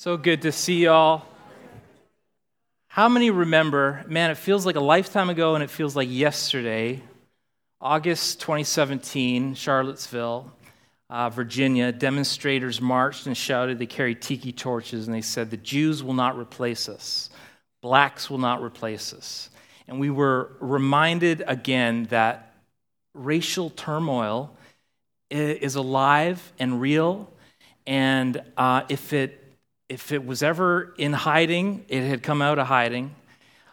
So good to see y'all. How many remember, man, it feels like a lifetime ago and it feels like yesterday, August 2017, Charlottesville, uh, Virginia, demonstrators marched and shouted. They carried tiki torches and they said, The Jews will not replace us, blacks will not replace us. And we were reminded again that racial turmoil is alive and real. And uh, if it if it was ever in hiding, it had come out of hiding.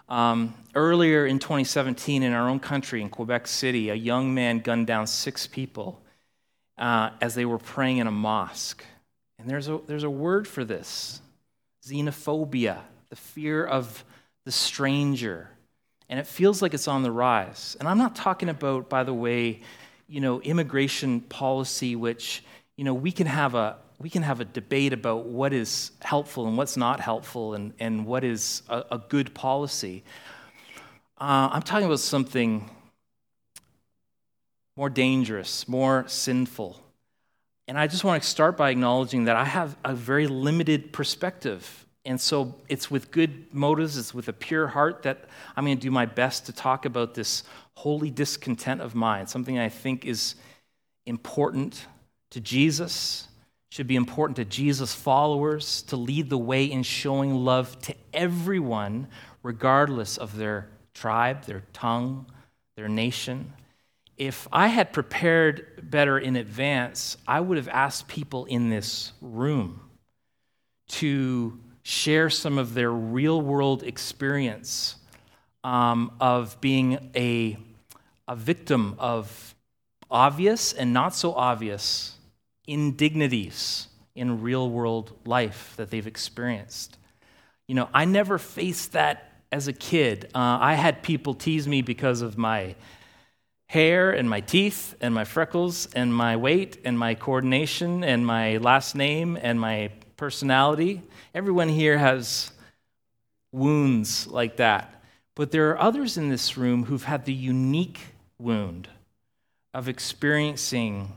Um, earlier in 2017, in our own country, in Quebec City, a young man gunned down six people uh, as they were praying in a mosque. And there's a, there's a word for this xenophobia, the fear of the stranger. And it feels like it's on the rise. And I'm not talking about, by the way, you know, immigration policy, which, you know, we can have a, we can have a debate about what is helpful and what's not helpful and, and what is a, a good policy. Uh, I'm talking about something more dangerous, more sinful. And I just want to start by acknowledging that I have a very limited perspective. And so it's with good motives, it's with a pure heart that I'm going to do my best to talk about this holy discontent of mine, something I think is important to Jesus should be important to Jesus' followers to lead the way in showing love to everyone, regardless of their tribe, their tongue, their nation. If I had prepared better in advance, I would have asked people in this room to share some of their real world experience um, of being a, a victim of obvious and not so obvious indignities in real world life that they've experienced. You know, I never faced that as a kid. Uh, I had people tease me because of my hair and my teeth and my freckles and my weight and my coordination and my last name and my personality. Everyone here has wounds like that. But there are others in this room who've had the unique wound of experiencing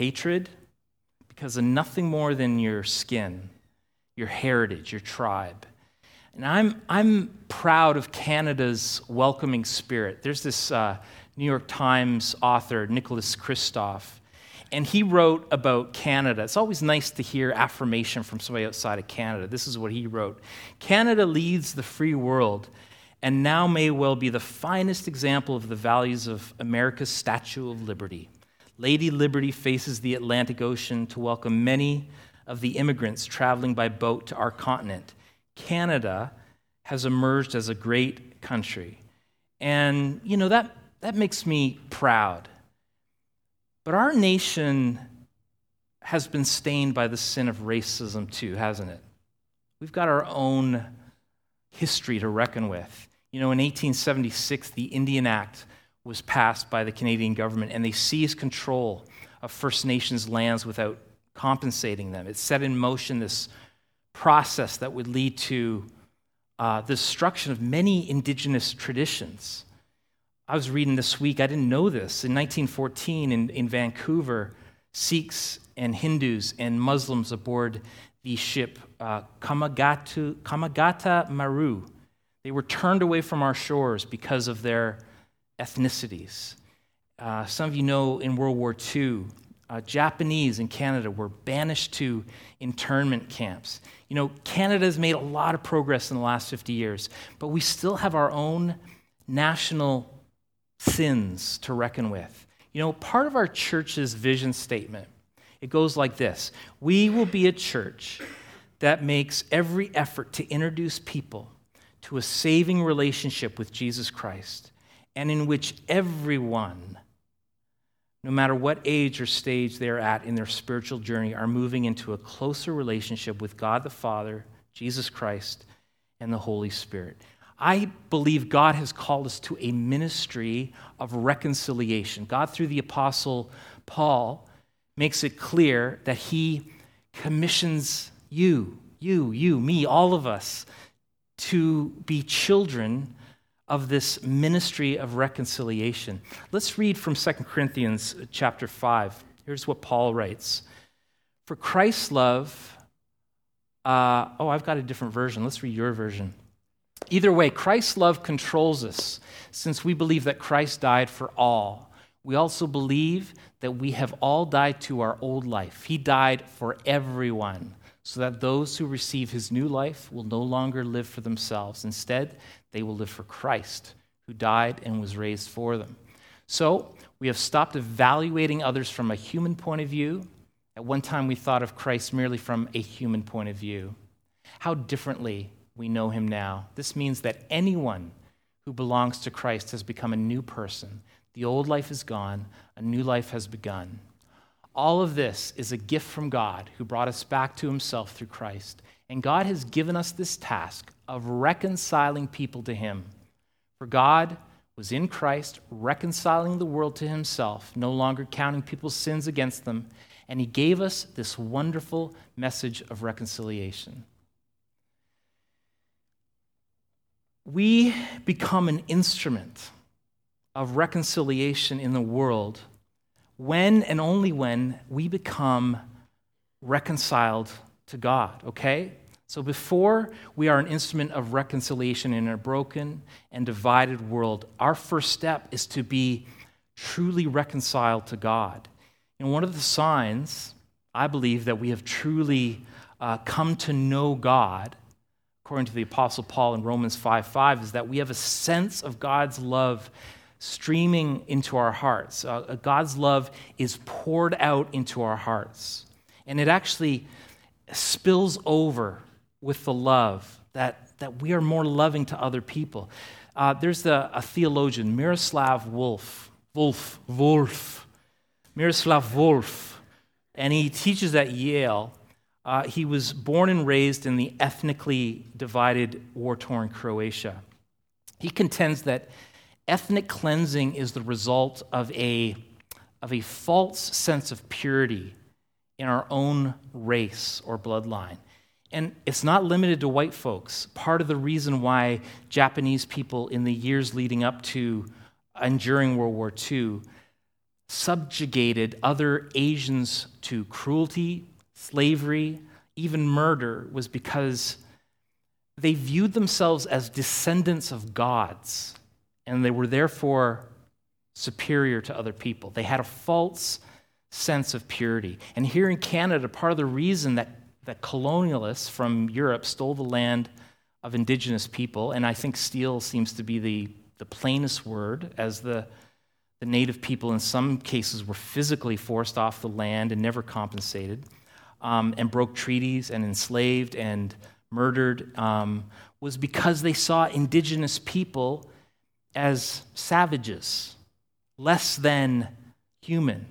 hatred because of nothing more than your skin, your heritage, your tribe. And I'm, I'm proud of Canada's welcoming spirit. There's this uh, New York Times author, Nicholas Kristof, and he wrote about Canada. It's always nice to hear affirmation from somebody outside of Canada. This is what he wrote Canada leads the free world and now may well be the finest example of the values of America's Statue of Liberty. Lady Liberty faces the Atlantic Ocean to welcome many of the immigrants traveling by boat to our continent. Canada has emerged as a great country. And, you know, that, that makes me proud. But our nation has been stained by the sin of racism too, hasn't it? We've got our own history to reckon with. You know, in 1876, the Indian Act was passed by the Canadian government, and they seized control of First Nations lands without compensating them. It set in motion this process that would lead to uh, the destruction of many indigenous traditions. I was reading this week, I didn't know this. In 1914, in, in Vancouver, Sikhs and Hindus and Muslims aboard the ship uh, Komagata Maru, they were turned away from our shores because of their ethnicities. Uh, some of you know in World War II, uh, Japanese in Canada were banished to internment camps. You know, Canada has made a lot of progress in the last 50 years, but we still have our own national sins to reckon with. You know, part of our church's vision statement, it goes like this We will be a church that makes every effort to introduce people to a saving relationship with Jesus Christ and in which everyone, no matter what age or stage they're at in their spiritual journey, are moving into a closer relationship with God the Father, Jesus Christ, and the Holy Spirit. I believe God has called us to a ministry of reconciliation. God, through the Apostle Paul, makes it clear that he commissions you, you, you, me, all of us, to be children of this ministry of reconciliation. Let's read from 2 Corinthians chapter 5. Here's what Paul writes For Christ's love Uh, oh, I've got a different version. Let's read your version. Either way, Christ's love controls us since we believe that Christ died for all. We also believe that we have all died to our old life. He died for everyone so that those who receive his new life will no longer live for themselves. Instead, they will live for Christ, who died and was raised for them. So, we have stopped evaluating others from a human point of view. At one time, we thought of Christ merely from a human point of view. How differently we know him now. This means that anyone who belongs to Christ has become a new person. The old life is gone, a new life has begun. All of this is a gift from God who brought us back to himself through Christ. And God has given us this task of reconciling people to him. For God was in Christ, reconciling the world to himself, no longer counting people's sins against them, and he gave us this wonderful message of reconciliation. We become an instrument of reconciliation in the world when and only when we become reconciled to God, okay? So before we are an instrument of reconciliation in a broken and divided world, our first step is to be truly reconciled to God. And one of the signs, I believe, that we have truly uh, come to know God, according to the Apostle Paul in Romans 5 5, is that we have a sense of God's love streaming into our hearts. Uh, God's love is poured out into our hearts. And it actually spills over with the love, that, that we are more loving to other people. Uh, there's the, a theologian, Miroslav Volf, Wolf, Wolf, Miroslav Volf, and he teaches at Yale. Uh, he was born and raised in the ethnically divided, war torn Croatia. He contends that ethnic cleansing is the result of a, of a false sense of purity in our own race or bloodline. And it's not limited to white folks. Part of the reason why Japanese people in the years leading up to and during World War II subjugated other Asians to cruelty, slavery, even murder was because they viewed themselves as descendants of gods and they were therefore superior to other people. They had a false sense of purity. And here in Canada, part of the reason that that colonialists from Europe stole the land of indigenous people, and I think steal seems to be the, the plainest word, as the, the native people in some cases were physically forced off the land and never compensated, um, and broke treaties and enslaved and murdered, um, was because they saw indigenous people as savages, less than human,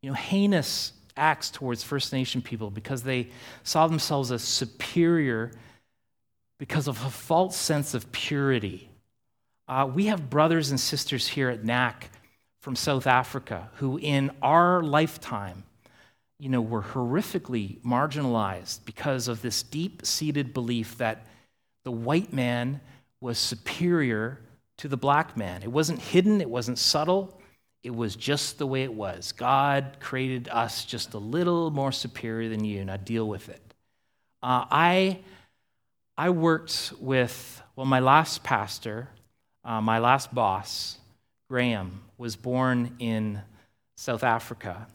you know, heinous acts towards First Nation people because they saw themselves as superior because of a false sense of purity. Uh, we have brothers and sisters here at NAC from South Africa who, in our lifetime, you know, were horrifically marginalized because of this deep seated belief that the white man was superior to the black man. It wasn't hidden, it wasn't subtle, it was just the way it was. God created us just a little more superior than you. Now deal with it. Uh, I, I worked with, well, my last pastor, uh, my last boss, Graham, was born in South Africa.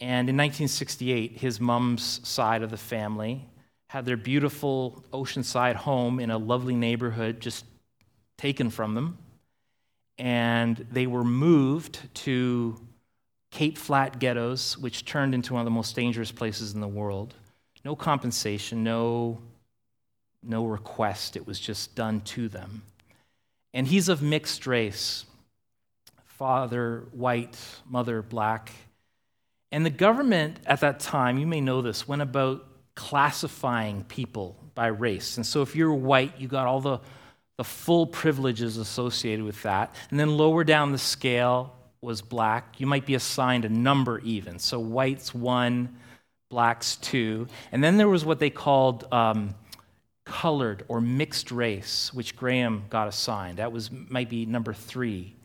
And in 1968, his mom's side of the family had their beautiful oceanside home in a lovely neighborhood just taken from them and they were moved to Cape Flat ghettos, which turned into one of the most dangerous places in the world. No compensation, no, no request. It was just done to them. And he's of mixed race father white, mother black. And the government at that time, you may know this, went about classifying people by race. And so if you're white, you got all the the full privileges associated with that. And then lower down the scale was black. You might be assigned a number even. So whites one, blacks two. And then there was what they called um, colored or mixed race, which Graham got assigned. That was might be number three.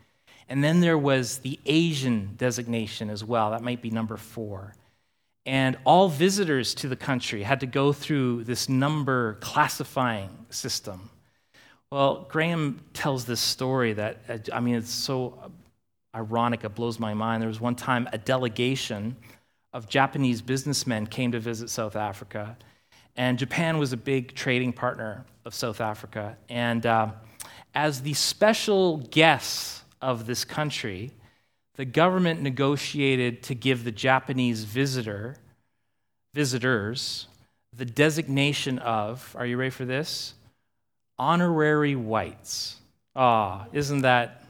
And then there was the Asian designation as well. That might be number four. And all visitors to the country had to go through this number classifying system. Well, Graham tells this story that, uh, I mean, it's so ironic, it blows my mind. There was one time a delegation of Japanese businessmen came to visit South Africa, and Japan was a big trading partner of South Africa. And uh, as the special guests of this country, the government negotiated to give the Japanese visitor, visitors, the designation of, are you ready for this? Honorary whites. Ah, isn't that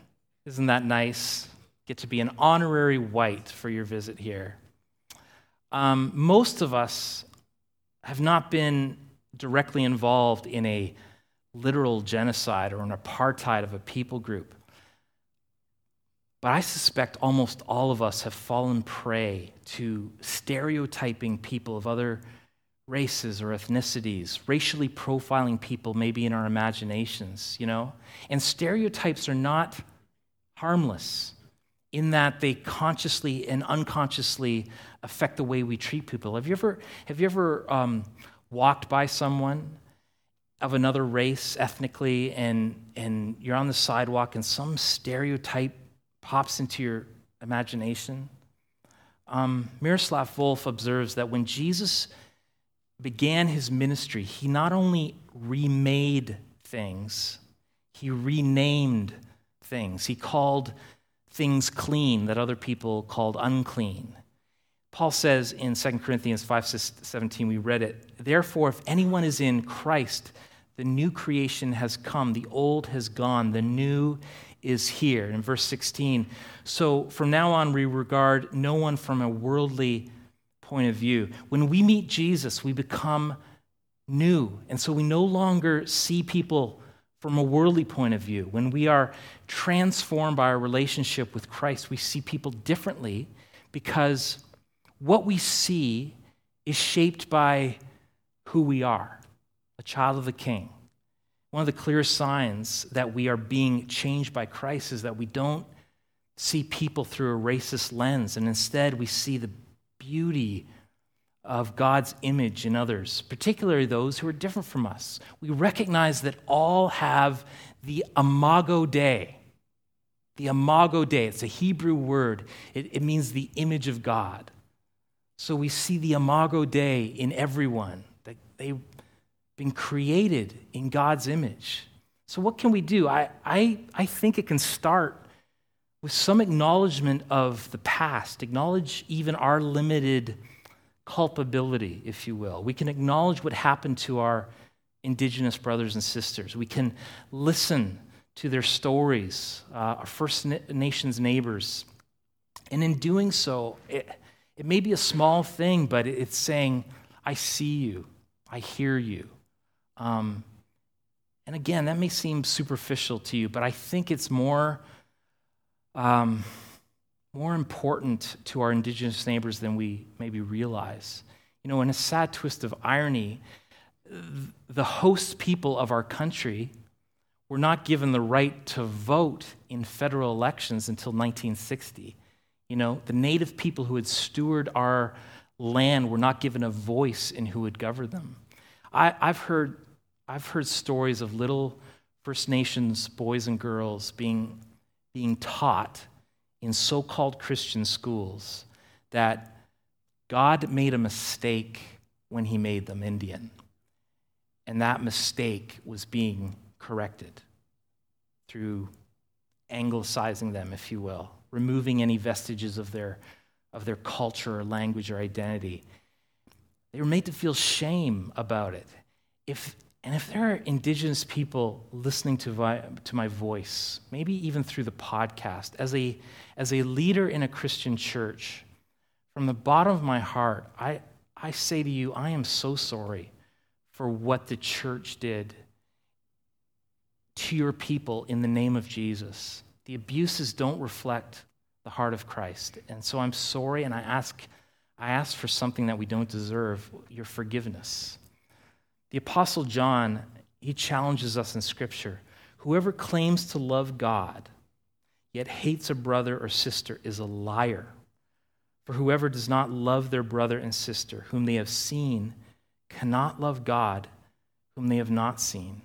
isn't that nice? Get to be an honorary white for your visit here. Um, most of us have not been directly involved in a literal genocide or an apartheid of a people group. But I suspect almost all of us have fallen prey to stereotyping people of other races or ethnicities, racially profiling people maybe in our imaginations, you know? And stereotypes are not harmless in that they consciously and unconsciously affect the way we treat people. Have you ever, have you ever um, walked by someone of another race ethnically and, and you're on the sidewalk and some stereotype pops into your imagination? Um, Miroslav observes that when Jesus began his ministry, he not only remade things, he renamed things. He called things clean that other people called unclean. Paul says in 2 Corinthians 5:17 we read it, therefore if anyone is in Christ, the new creation has come, the old has gone, the new is here. In verse 16, so from now on we regard no one from a worldly point of view. When we meet Jesus, we become new. And so we no longer see people from a worldly point of view. When we are transformed by our relationship with Christ, we see people differently because what we see is shaped by who we are a child of the King. One of the clearest signs that we are being changed by Christ is that we don't see people through a racist lens, and instead we see the beauty of God's image in others, particularly those who are different from us. We recognize that all have the imago Dei. The imago Dei, it's a Hebrew word, it, it means the image of God. So we see the imago Dei in everyone, that they've been created in God's image. So, what can we do? I, I, I think it can start with some acknowledgement of the past, acknowledge even our limited culpability, if you will. We can acknowledge what happened to our indigenous brothers and sisters. We can listen to their stories, uh, our First Nations neighbors. And in doing so, it, it may be a small thing, but it's saying, I see you, I hear you. Um, and again, that may seem superficial to you, but I think it's more. Um, more important to our indigenous neighbors than we maybe realize. You know, in a sad twist of irony, the host people of our country were not given the right to vote in federal elections until 1960. You know, the native people who had stewarded our land were not given a voice in who would govern them. I, have heard, I've heard stories of little First Nations boys and girls being, being taught in so called Christian schools that God made a mistake when he made them Indian. And that mistake was being corrected through anglicizing them, if you will, removing any vestiges of their, of their culture or language or identity. They were made to feel shame about it. If, and if there are indigenous people listening to my, to my voice, maybe even through the podcast, as a, as a leader in a Christian church, from the bottom of my heart, I, I say to you, I am so sorry for what the church did to your people in the name of Jesus. The abuses don't reflect the heart of Christ. And so I'm sorry, and I ask, I ask for something that we don't deserve your forgiveness. The Apostle John, he challenges us in Scripture. Whoever claims to love God, yet hates a brother or sister, is a liar. For whoever does not love their brother and sister, whom they have seen, cannot love God, whom they have not seen.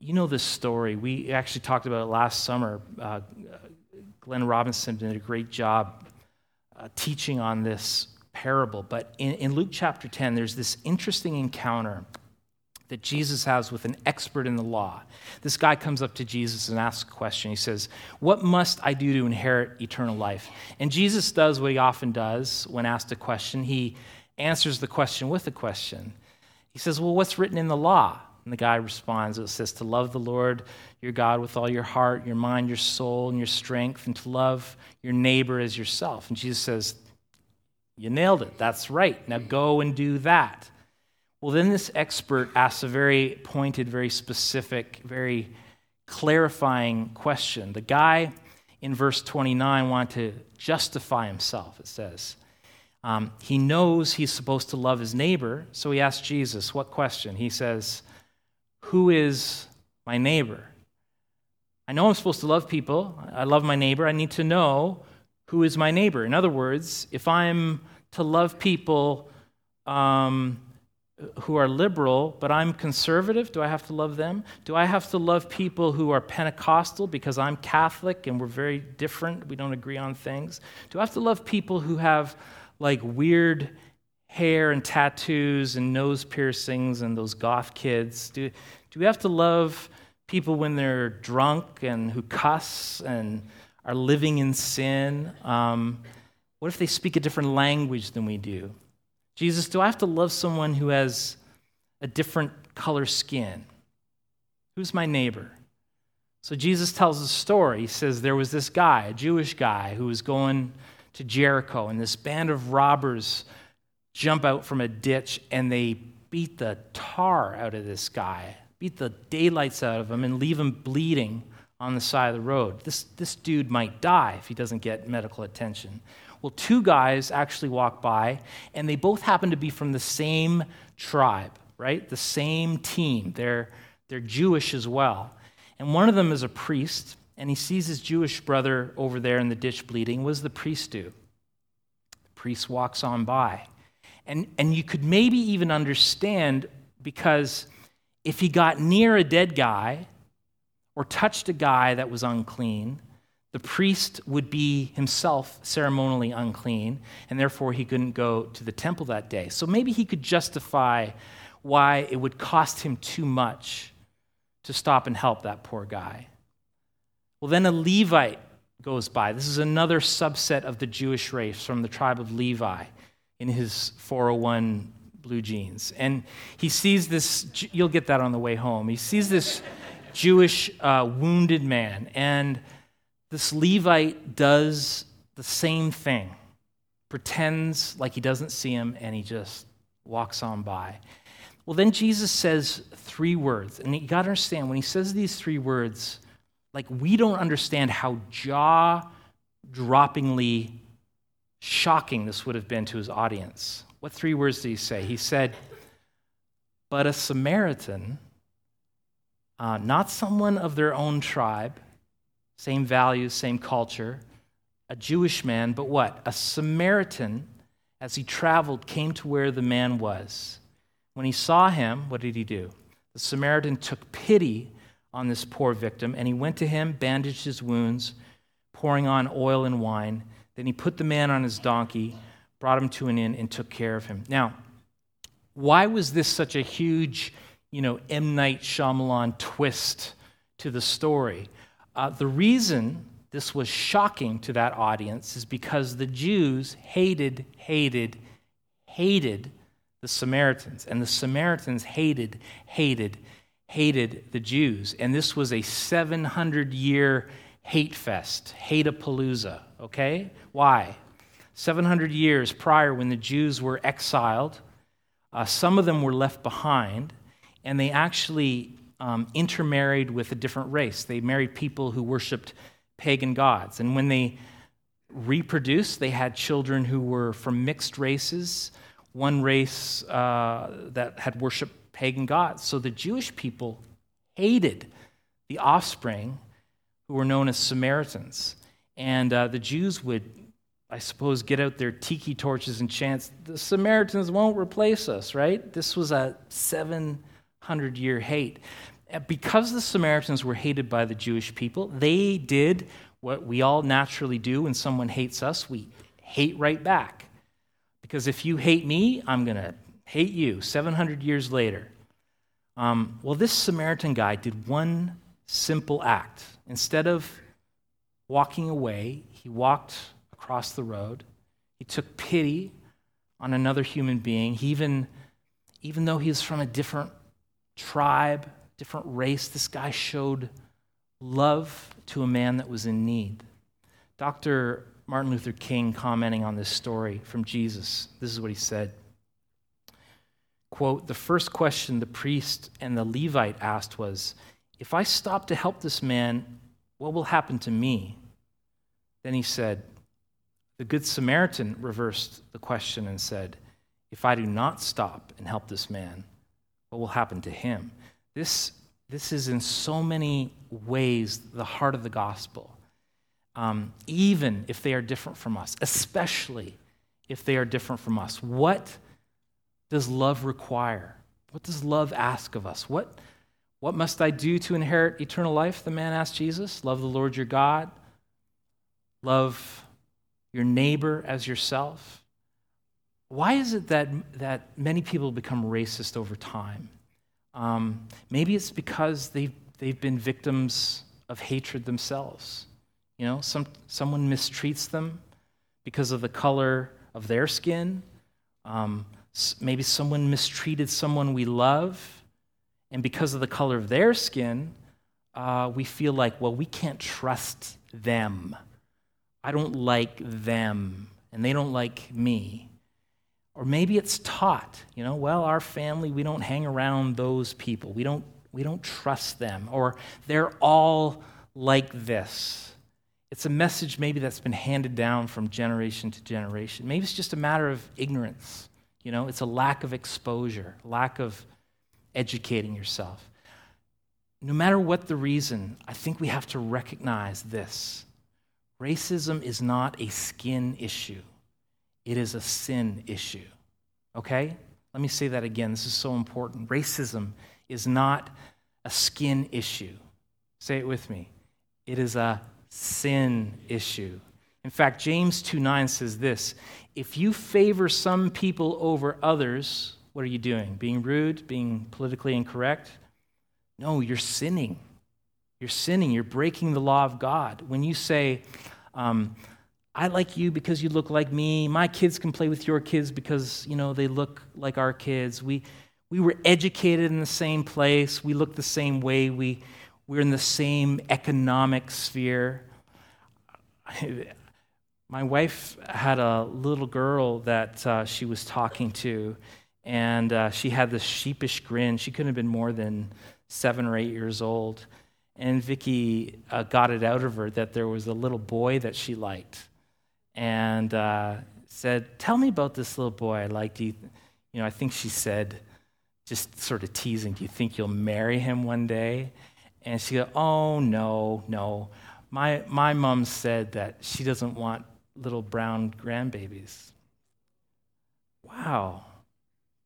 You know this story. We actually talked about it last summer. Uh, Glenn Robinson did a great job uh, teaching on this parable. But in, in Luke chapter 10, there's this interesting encounter that Jesus has with an expert in the law. This guy comes up to Jesus and asks a question. He says, What must I do to inherit eternal life? And Jesus does what he often does when asked a question. He answers the question with a question. He says, Well, what's written in the law? And the guy responds, It says, To love the Lord your God with all your heart, your mind, your soul, and your strength, and to love your neighbor as yourself. And Jesus says, You nailed it. That's right. Now go and do that. Well, then this expert asks a very pointed, very specific, very clarifying question. The guy in verse 29 wanted to justify himself, it says. Um, he knows he's supposed to love his neighbor, so he asks Jesus, What question? He says, Who is my neighbor? I know I'm supposed to love people. I love my neighbor. I need to know who is my neighbor. In other words, if I'm to love people, um, who are liberal, but I'm conservative. Do I have to love them? Do I have to love people who are Pentecostal because I'm Catholic and we're very different? We don't agree on things. Do I have to love people who have like weird hair and tattoos and nose piercings and those goth kids? Do, do we have to love people when they're drunk and who cuss and are living in sin? Um, what if they speak a different language than we do? Jesus, do I have to love someone who has a different color skin? Who's my neighbor? So Jesus tells a story. He says there was this guy, a Jewish guy, who was going to Jericho, and this band of robbers jump out from a ditch and they beat the tar out of this guy, beat the daylights out of him, and leave him bleeding on the side of the road. This, this dude might die if he doesn't get medical attention. Well, two guys actually walk by, and they both happen to be from the same tribe, right? The same team. They're, they're Jewish as well. And one of them is a priest, and he sees his Jewish brother over there in the ditch bleeding. What does the priest do? The priest walks on by. And, and you could maybe even understand because if he got near a dead guy or touched a guy that was unclean, the priest would be himself ceremonially unclean, and therefore he couldn't go to the temple that day. So maybe he could justify why it would cost him too much to stop and help that poor guy. Well, then a Levite goes by. This is another subset of the Jewish race from the tribe of Levi in his 401 blue jeans. And he sees this, you'll get that on the way home. He sees this Jewish uh, wounded man, and this Levite does the same thing, pretends like he doesn't see him, and he just walks on by. Well, then Jesus says three words. And you got to understand, when he says these three words, like we don't understand how jaw droppingly shocking this would have been to his audience. What three words did he say? He said, But a Samaritan, uh, not someone of their own tribe, same values, same culture. A Jewish man, but what? A Samaritan, as he traveled, came to where the man was. When he saw him, what did he do? The Samaritan took pity on this poor victim, and he went to him, bandaged his wounds, pouring on oil and wine. Then he put the man on his donkey, brought him to an inn, and took care of him. Now, why was this such a huge, you know, M. Night Shyamalan twist to the story? Uh, the reason this was shocking to that audience is because the Jews hated, hated, hated the Samaritans, and the Samaritans hated, hated, hated the Jews. And this was a 700 year hate fest, hate palooza, okay? Why? 700 years prior, when the Jews were exiled, uh, some of them were left behind, and they actually um, intermarried with a different race. They married people who worshiped pagan gods. And when they reproduced, they had children who were from mixed races, one race uh, that had worshiped pagan gods. So the Jewish people hated the offspring who were known as Samaritans. And uh, the Jews would I suppose, get out their tiki torches and chant, the Samaritans won't replace us, right? This was a 700 year hate. Because the Samaritans were hated by the Jewish people, they did what we all naturally do when someone hates us we hate right back. Because if you hate me, I'm going to hate you 700 years later. Um, well, this Samaritan guy did one simple act. Instead of walking away, he walked across the road. He took pity on another human being. He even, even though he was from a different tribe, different race, this guy showed love to a man that was in need. Dr. Martin Luther King, commenting on this story from Jesus, this is what he said. Quote, the first question the priest and the Levite asked was, If I stop to help this man, what will happen to me? Then he said, The Good Samaritan reversed the question and said, If I do not stop and help this man, what will happen to him? This, this is in so many ways the heart of the gospel, um, even if they are different from us, especially if they are different from us. What does love require? What does love ask of us? What, what must I do to inherit eternal life? The man asked Jesus. Love the Lord your God. Love your neighbor as yourself. Why is it that, that many people become racist over time? Um, maybe it's because they've, they've been victims of hatred themselves. You know, some, someone mistreats them because of the color of their skin. Um, maybe someone mistreated someone we love, and because of the color of their skin, uh, we feel like, well, we can't trust them. I don't like them, and they don't like me. Or maybe it's taught, you know, well, our family, we don't hang around those people. We don't, we don't trust them. Or they're all like this. It's a message maybe that's been handed down from generation to generation. Maybe it's just a matter of ignorance. You know, it's a lack of exposure, lack of educating yourself. No matter what the reason, I think we have to recognize this racism is not a skin issue, it is a sin issue. Okay? Let me say that again. This is so important. Racism is not a skin issue. Say it with me. It is a sin issue. In fact, James 2 9 says this if you favor some people over others, what are you doing? Being rude? Being politically incorrect? No, you're sinning. You're sinning. You're breaking the law of God. When you say, um, I like you because you look like me. My kids can play with your kids because, you know, they look like our kids. We, we were educated in the same place. We look the same way. We, we're in the same economic sphere. My wife had a little girl that uh, she was talking to, and uh, she had this sheepish grin. She couldn't have been more than seven or eight years old. And Vicky uh, got it out of her that there was a little boy that she liked, and uh, said, "Tell me about this little boy I liked." You, you know, I think she said, just sort of teasing, "Do you think you'll marry him one day?" And she go, "Oh no, no." My my mom said that she doesn't want little brown grandbabies. Wow,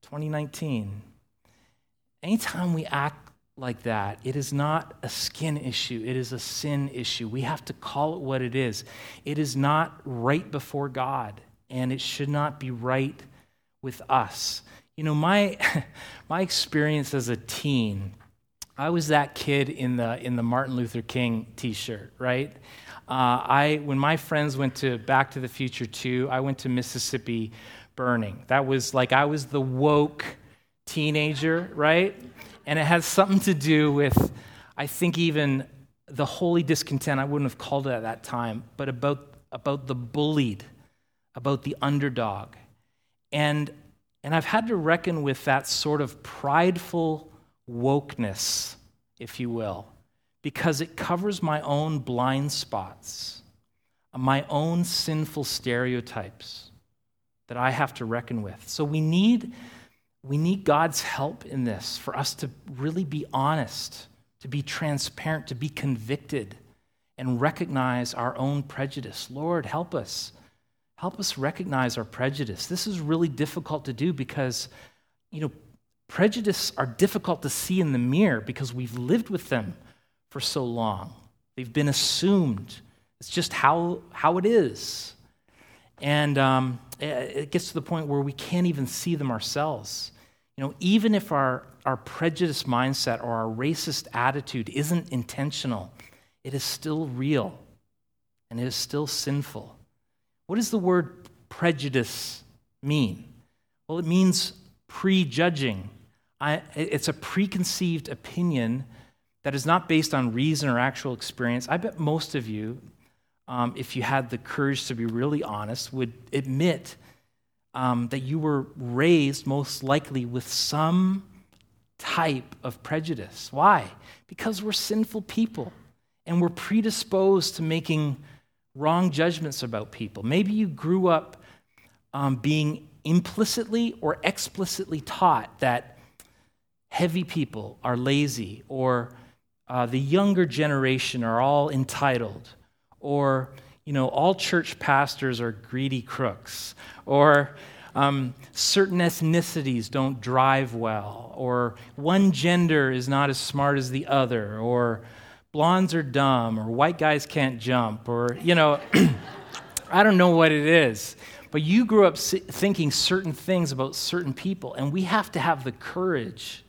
2019. Anytime we act like that, it is not a skin issue, it is a sin issue. We have to call it what it is. It is not right before God, and it should not be right with us. You know, my, my experience as a teen, I was that kid in the, in the Martin Luther King t shirt, right? Uh, I, when my friends went to Back to the Future 2, I went to Mississippi Burning. That was like I was the woke teenager, right? And it has something to do with, I think, even the holy discontent. I wouldn't have called it at that time, but about, about the bullied, about the underdog. And, and I've had to reckon with that sort of prideful wokeness, if you will because it covers my own blind spots, my own sinful stereotypes that I have to reckon with. So we need, we need God's help in this for us to really be honest, to be transparent, to be convicted, and recognize our own prejudice. Lord, help us. help us recognize our prejudice. This is really difficult to do because, you know, prejudice are difficult to see in the mirror because we've lived with them for so long. They've been assumed. It's just how, how it is. And um, it gets to the point where we can't even see them ourselves. You know, even if our, our prejudice mindset or our racist attitude isn't intentional, it is still real and it is still sinful. What does the word prejudice mean? Well, it means prejudging. I, it's a preconceived opinion that is not based on reason or actual experience. I bet most of you, um, if you had the courage to be really honest, would admit um, that you were raised most likely with some type of prejudice. Why? Because we're sinful people and we're predisposed to making wrong judgments about people. Maybe you grew up um, being implicitly or explicitly taught that heavy people are lazy, or uh, the younger generation are all entitled, or you know, all church pastors are greedy crooks, or um, certain ethnicities don't drive well, or one gender is not as smart as the other, or blondes are dumb, or white guys can't jump, or, you know, I don't know what it is. But you grew up thinking certain things about certain people, and we have to have the courage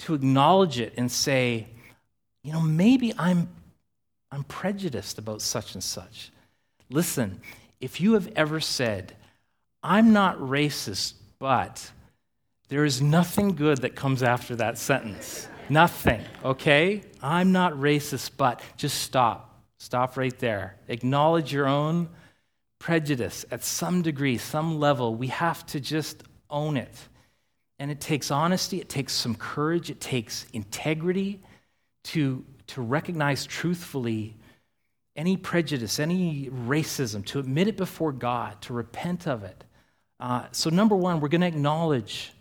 to acknowledge it and say, you know, maybe I'm, I'm prejudiced about such and such. Listen, if you have ever said, I'm not racist, but there is nothing good that comes after that sentence. Nothing, okay? I'm not racist, but just stop. Stop right there. Acknowledge your own prejudice at some degree, some level. We have to just own it. And it takes honesty, it takes some courage, it takes integrity to, to recognize truthfully any prejudice, any racism, to admit it before God, to repent of it. Uh, so, number one, we're going to acknowledge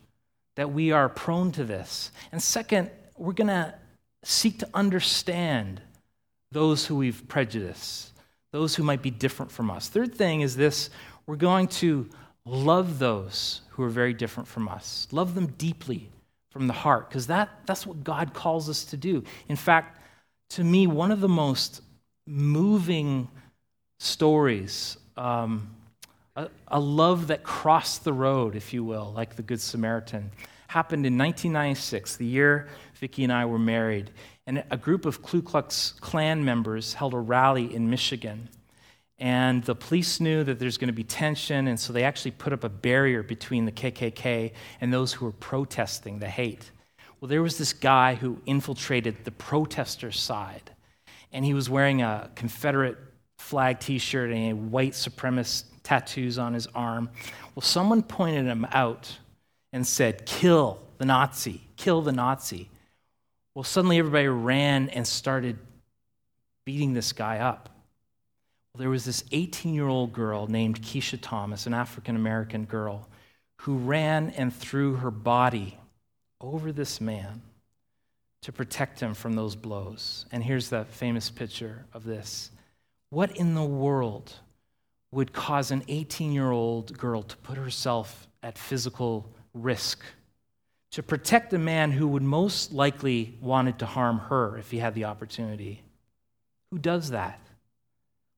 that we are prone to this. And second, we're going to seek to understand those who we've prejudiced, those who might be different from us. Third thing is this we're going to love those who are very different from us, love them deeply from the heart, because that, that's what God calls us to do. In fact, to me, one of the most moving stories, um, a, a love that crossed the road, if you will, like the Good Samaritan, happened in 1996, the year Vicki and I were married. And a group of Ku Klux Klan members held a rally in Michigan. And the police knew that there's going to be tension, and so they actually put up a barrier between the KKK and those who were protesting the hate. Well, there was this guy who infiltrated the protesters' side, and he was wearing a Confederate flag t shirt and white supremacist tattoos on his arm. Well, someone pointed him out and said, Kill the Nazi, kill the Nazi. Well, suddenly everybody ran and started beating this guy up. Well, there was this 18 year old girl named Keshia Thomas, an African American girl, who ran and threw her body over this man to protect him from those blows. And here's the famous picture of this. What in the world would cause an 18 year old girl to put herself at physical risk to protect a man who would most likely wanted to harm her if he had the opportunity. Who does that?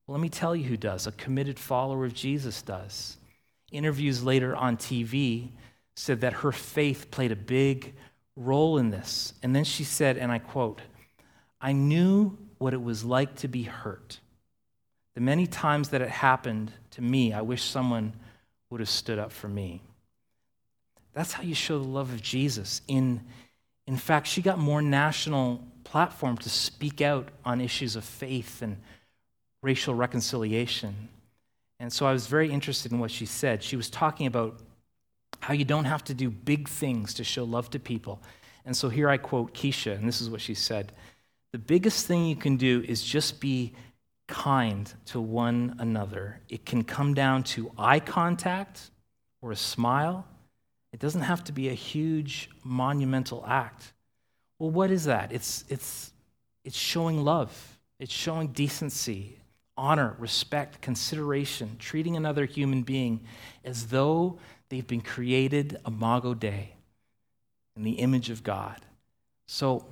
Well, let me tell you who does. A committed follower of Jesus does. Interviews later on TV said that her faith played a big role in this. And then she said, and I quote, I knew what it was like to be hurt. The many times that it happened to me, I wish someone would have stood up for me. That's how you show the love of Jesus. In, in fact, she got more national platform to speak out on issues of faith and racial reconciliation. And so I was very interested in what she said. She was talking about how you don't have to do big things to show love to people. And so here I quote Keshia, and this is what she said The biggest thing you can do is just be kind to one another. It can come down to eye contact or a smile it doesn't have to be a huge monumental act. Well, what is that? It's, it's, it's showing love, it's showing decency, honor, respect, consideration, treating another human being as though they've been created imago Dei in the image of God. So,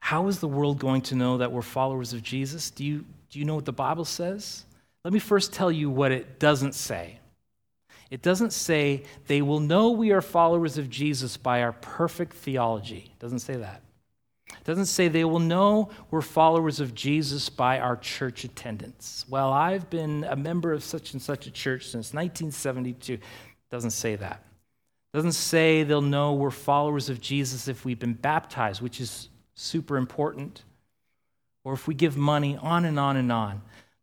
how is the world going to know that we're followers of Jesus? Do you, do you know what the Bible says? Let me first tell you what it doesn't say. It doesn't say they will know we are followers of Jesus by our perfect theology. It doesn't say that. It doesn't say they will know we're followers of Jesus by our church attendance. Well, I've been a member of such and such a church since 1972. Doesn't say that. Doesn't say they'll know we're followers of Jesus if we've been baptized, which is super important, or if we give money, on and on and on.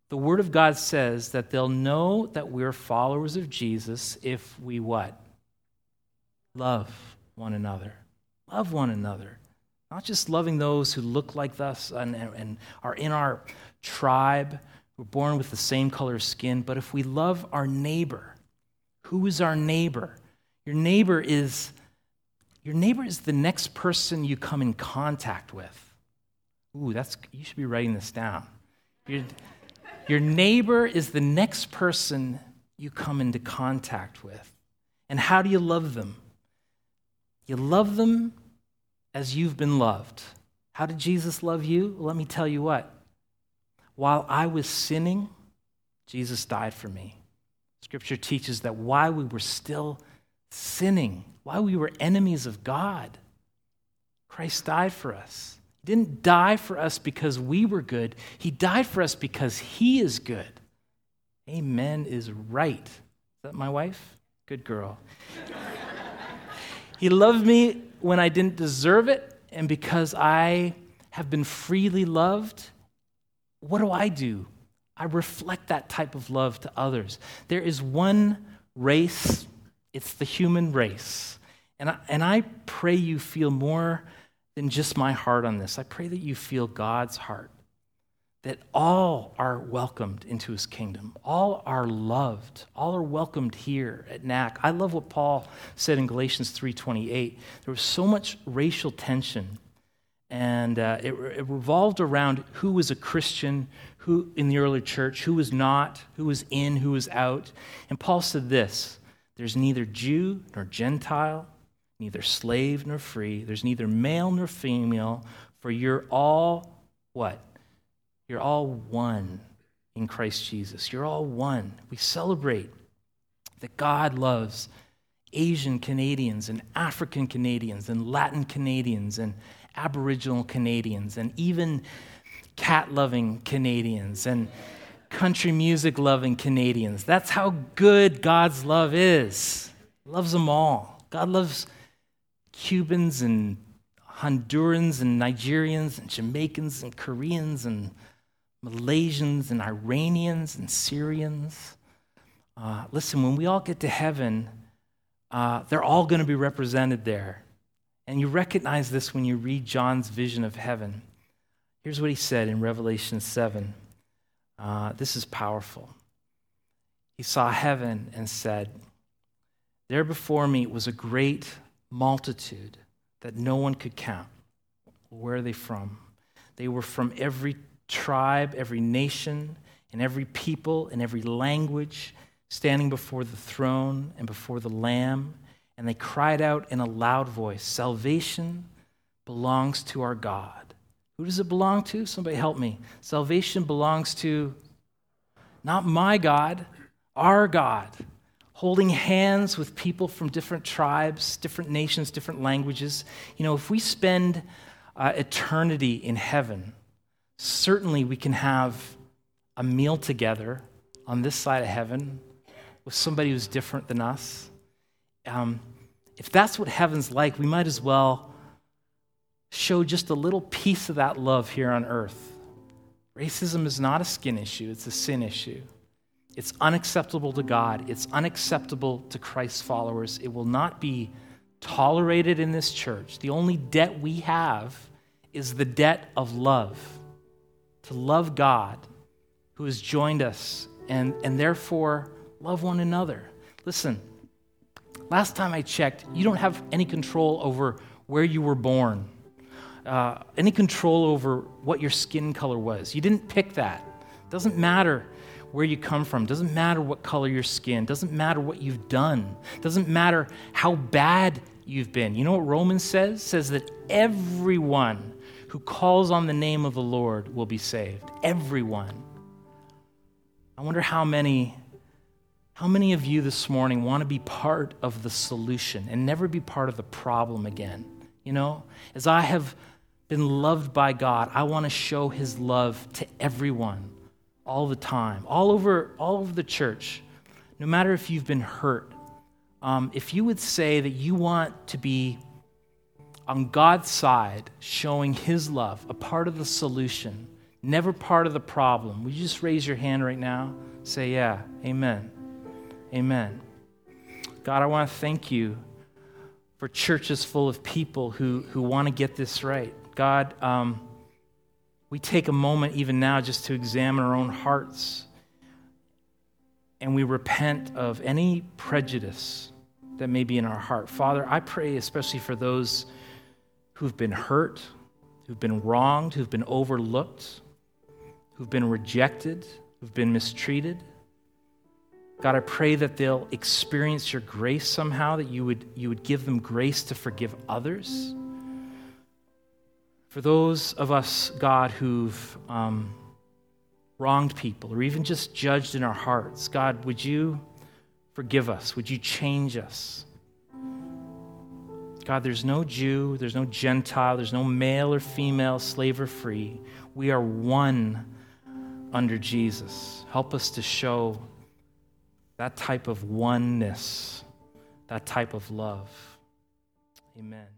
The Word of God says that they'll know that we're followers of Jesus if we what? Love one another. Love one another. Not just loving those who look like us and, and are in our tribe, who are born with the same color of skin, but if we love our neighbor. Who is our neighbor? Your neighbor is your neighbor is the next person you come in contact with. Ooh, that's you should be writing this down. Your, your neighbor is the next person you come into contact with. And how do you love them? You love them as you've been loved. How did Jesus love you? Let me tell you what. While I was sinning, Jesus died for me. Scripture teaches that while we were still sinning, while we were enemies of God, Christ died for us. He didn't die for us because we were good, He died for us because He is good. Amen is right. Is that my wife? Good girl. he loved me when I didn't deserve it, and because I have been freely loved, what do I do? I reflect that type of love to others. There is one race it's the human race. And I, and I pray you feel more than just my heart on this. I pray that you feel God's heart, that all are welcomed into his kingdom, all are loved, all are welcomed here at NAC. I love what Paul said in Galatians 3:28. There was so much racial tension, and uh, it, it revolved around who was a Christian, who in the early church, who was not, who was in, who was out. And Paul said this. There's neither Jew nor Gentile, neither slave nor free. There's neither male nor female, for you're all what? You're all one in Christ Jesus. You're all one. We celebrate that God loves Asian Canadians and African Canadians and Latin Canadians and Aboriginal Canadians and even cat loving Canadians and country music loving Canadians. That's how good God's love is. Loves them all. God loves Cubans and Hondurans and Nigerians and Jamaicans and Koreans and Malaysians and Iranians and Syrians. Uh, listen, when we all get to heaven, uh, they're all going to be represented there. And you recognize this when you read John's vision of heaven. Here's what he said in Revelation 7. Uh, this is powerful. He saw heaven and said, There before me was a great multitude that no one could count. Where are they from? They were from every tribe, every nation, and every people, and every language, standing before the throne and before the Lamb. And they cried out in a loud voice Salvation belongs to our God who does it belong to? Somebody help me. Salvation belongs to not my God, our God. Holding hands with people from different tribes, different nations, different languages. You know, if we spend uh, eternity in heaven, certainly we can have a meal together on this side of heaven with somebody who's different than us. Um, if that's what heaven's like, we might as well show just a little piece of that love here on earth. Racism is not a skin issue, it's a sin issue. It's unacceptable to God, it's unacceptable to Christ's followers. It will not be tolerated in this church. The only debt we have is the debt of love to love God who has joined us and, and therefore love one another. Listen, last time I checked, you don't have any control over where you were born uh, any control over what your skin color was. You didn't pick that. It Doesn't matter where you come from, it doesn't matter what color your skin, doesn't matter what you've done, it doesn't matter how bad you've been. You know what Romans says? It says that everyone who calls on the name of the Lord will be saved. Everyone. I wonder how many how many of you this morning want to be part of the solution and never be part of the problem again? You know, as I have been loved by God, I want to show his love to everyone all the time, all over, all over the church. No matter if you've been hurt, um, if you would say that you want to be on God's side, showing his love, a part of the solution, never part of the problem, would you just raise your hand right now? Say, Yeah, amen. Amen. God, I want to thank you for churches full of people who, who want to get this right. God, um, we take a moment even now just to examine our own hearts and we repent of any prejudice that may be in our heart. Father, I pray especially for those who've been hurt, who've been wronged, who've been overlooked, who've been rejected, who've been mistreated. God, I pray that they'll experience your grace somehow, that you would, you would give them grace to forgive others. For those of us, God, who've um, wronged people or even just judged in our hearts, God, would you forgive us? Would you change us? God, there's no Jew, there's no Gentile, there's no male or female, slave or free. We are one under Jesus. Help us to show that type of oneness, that type of love. Amen.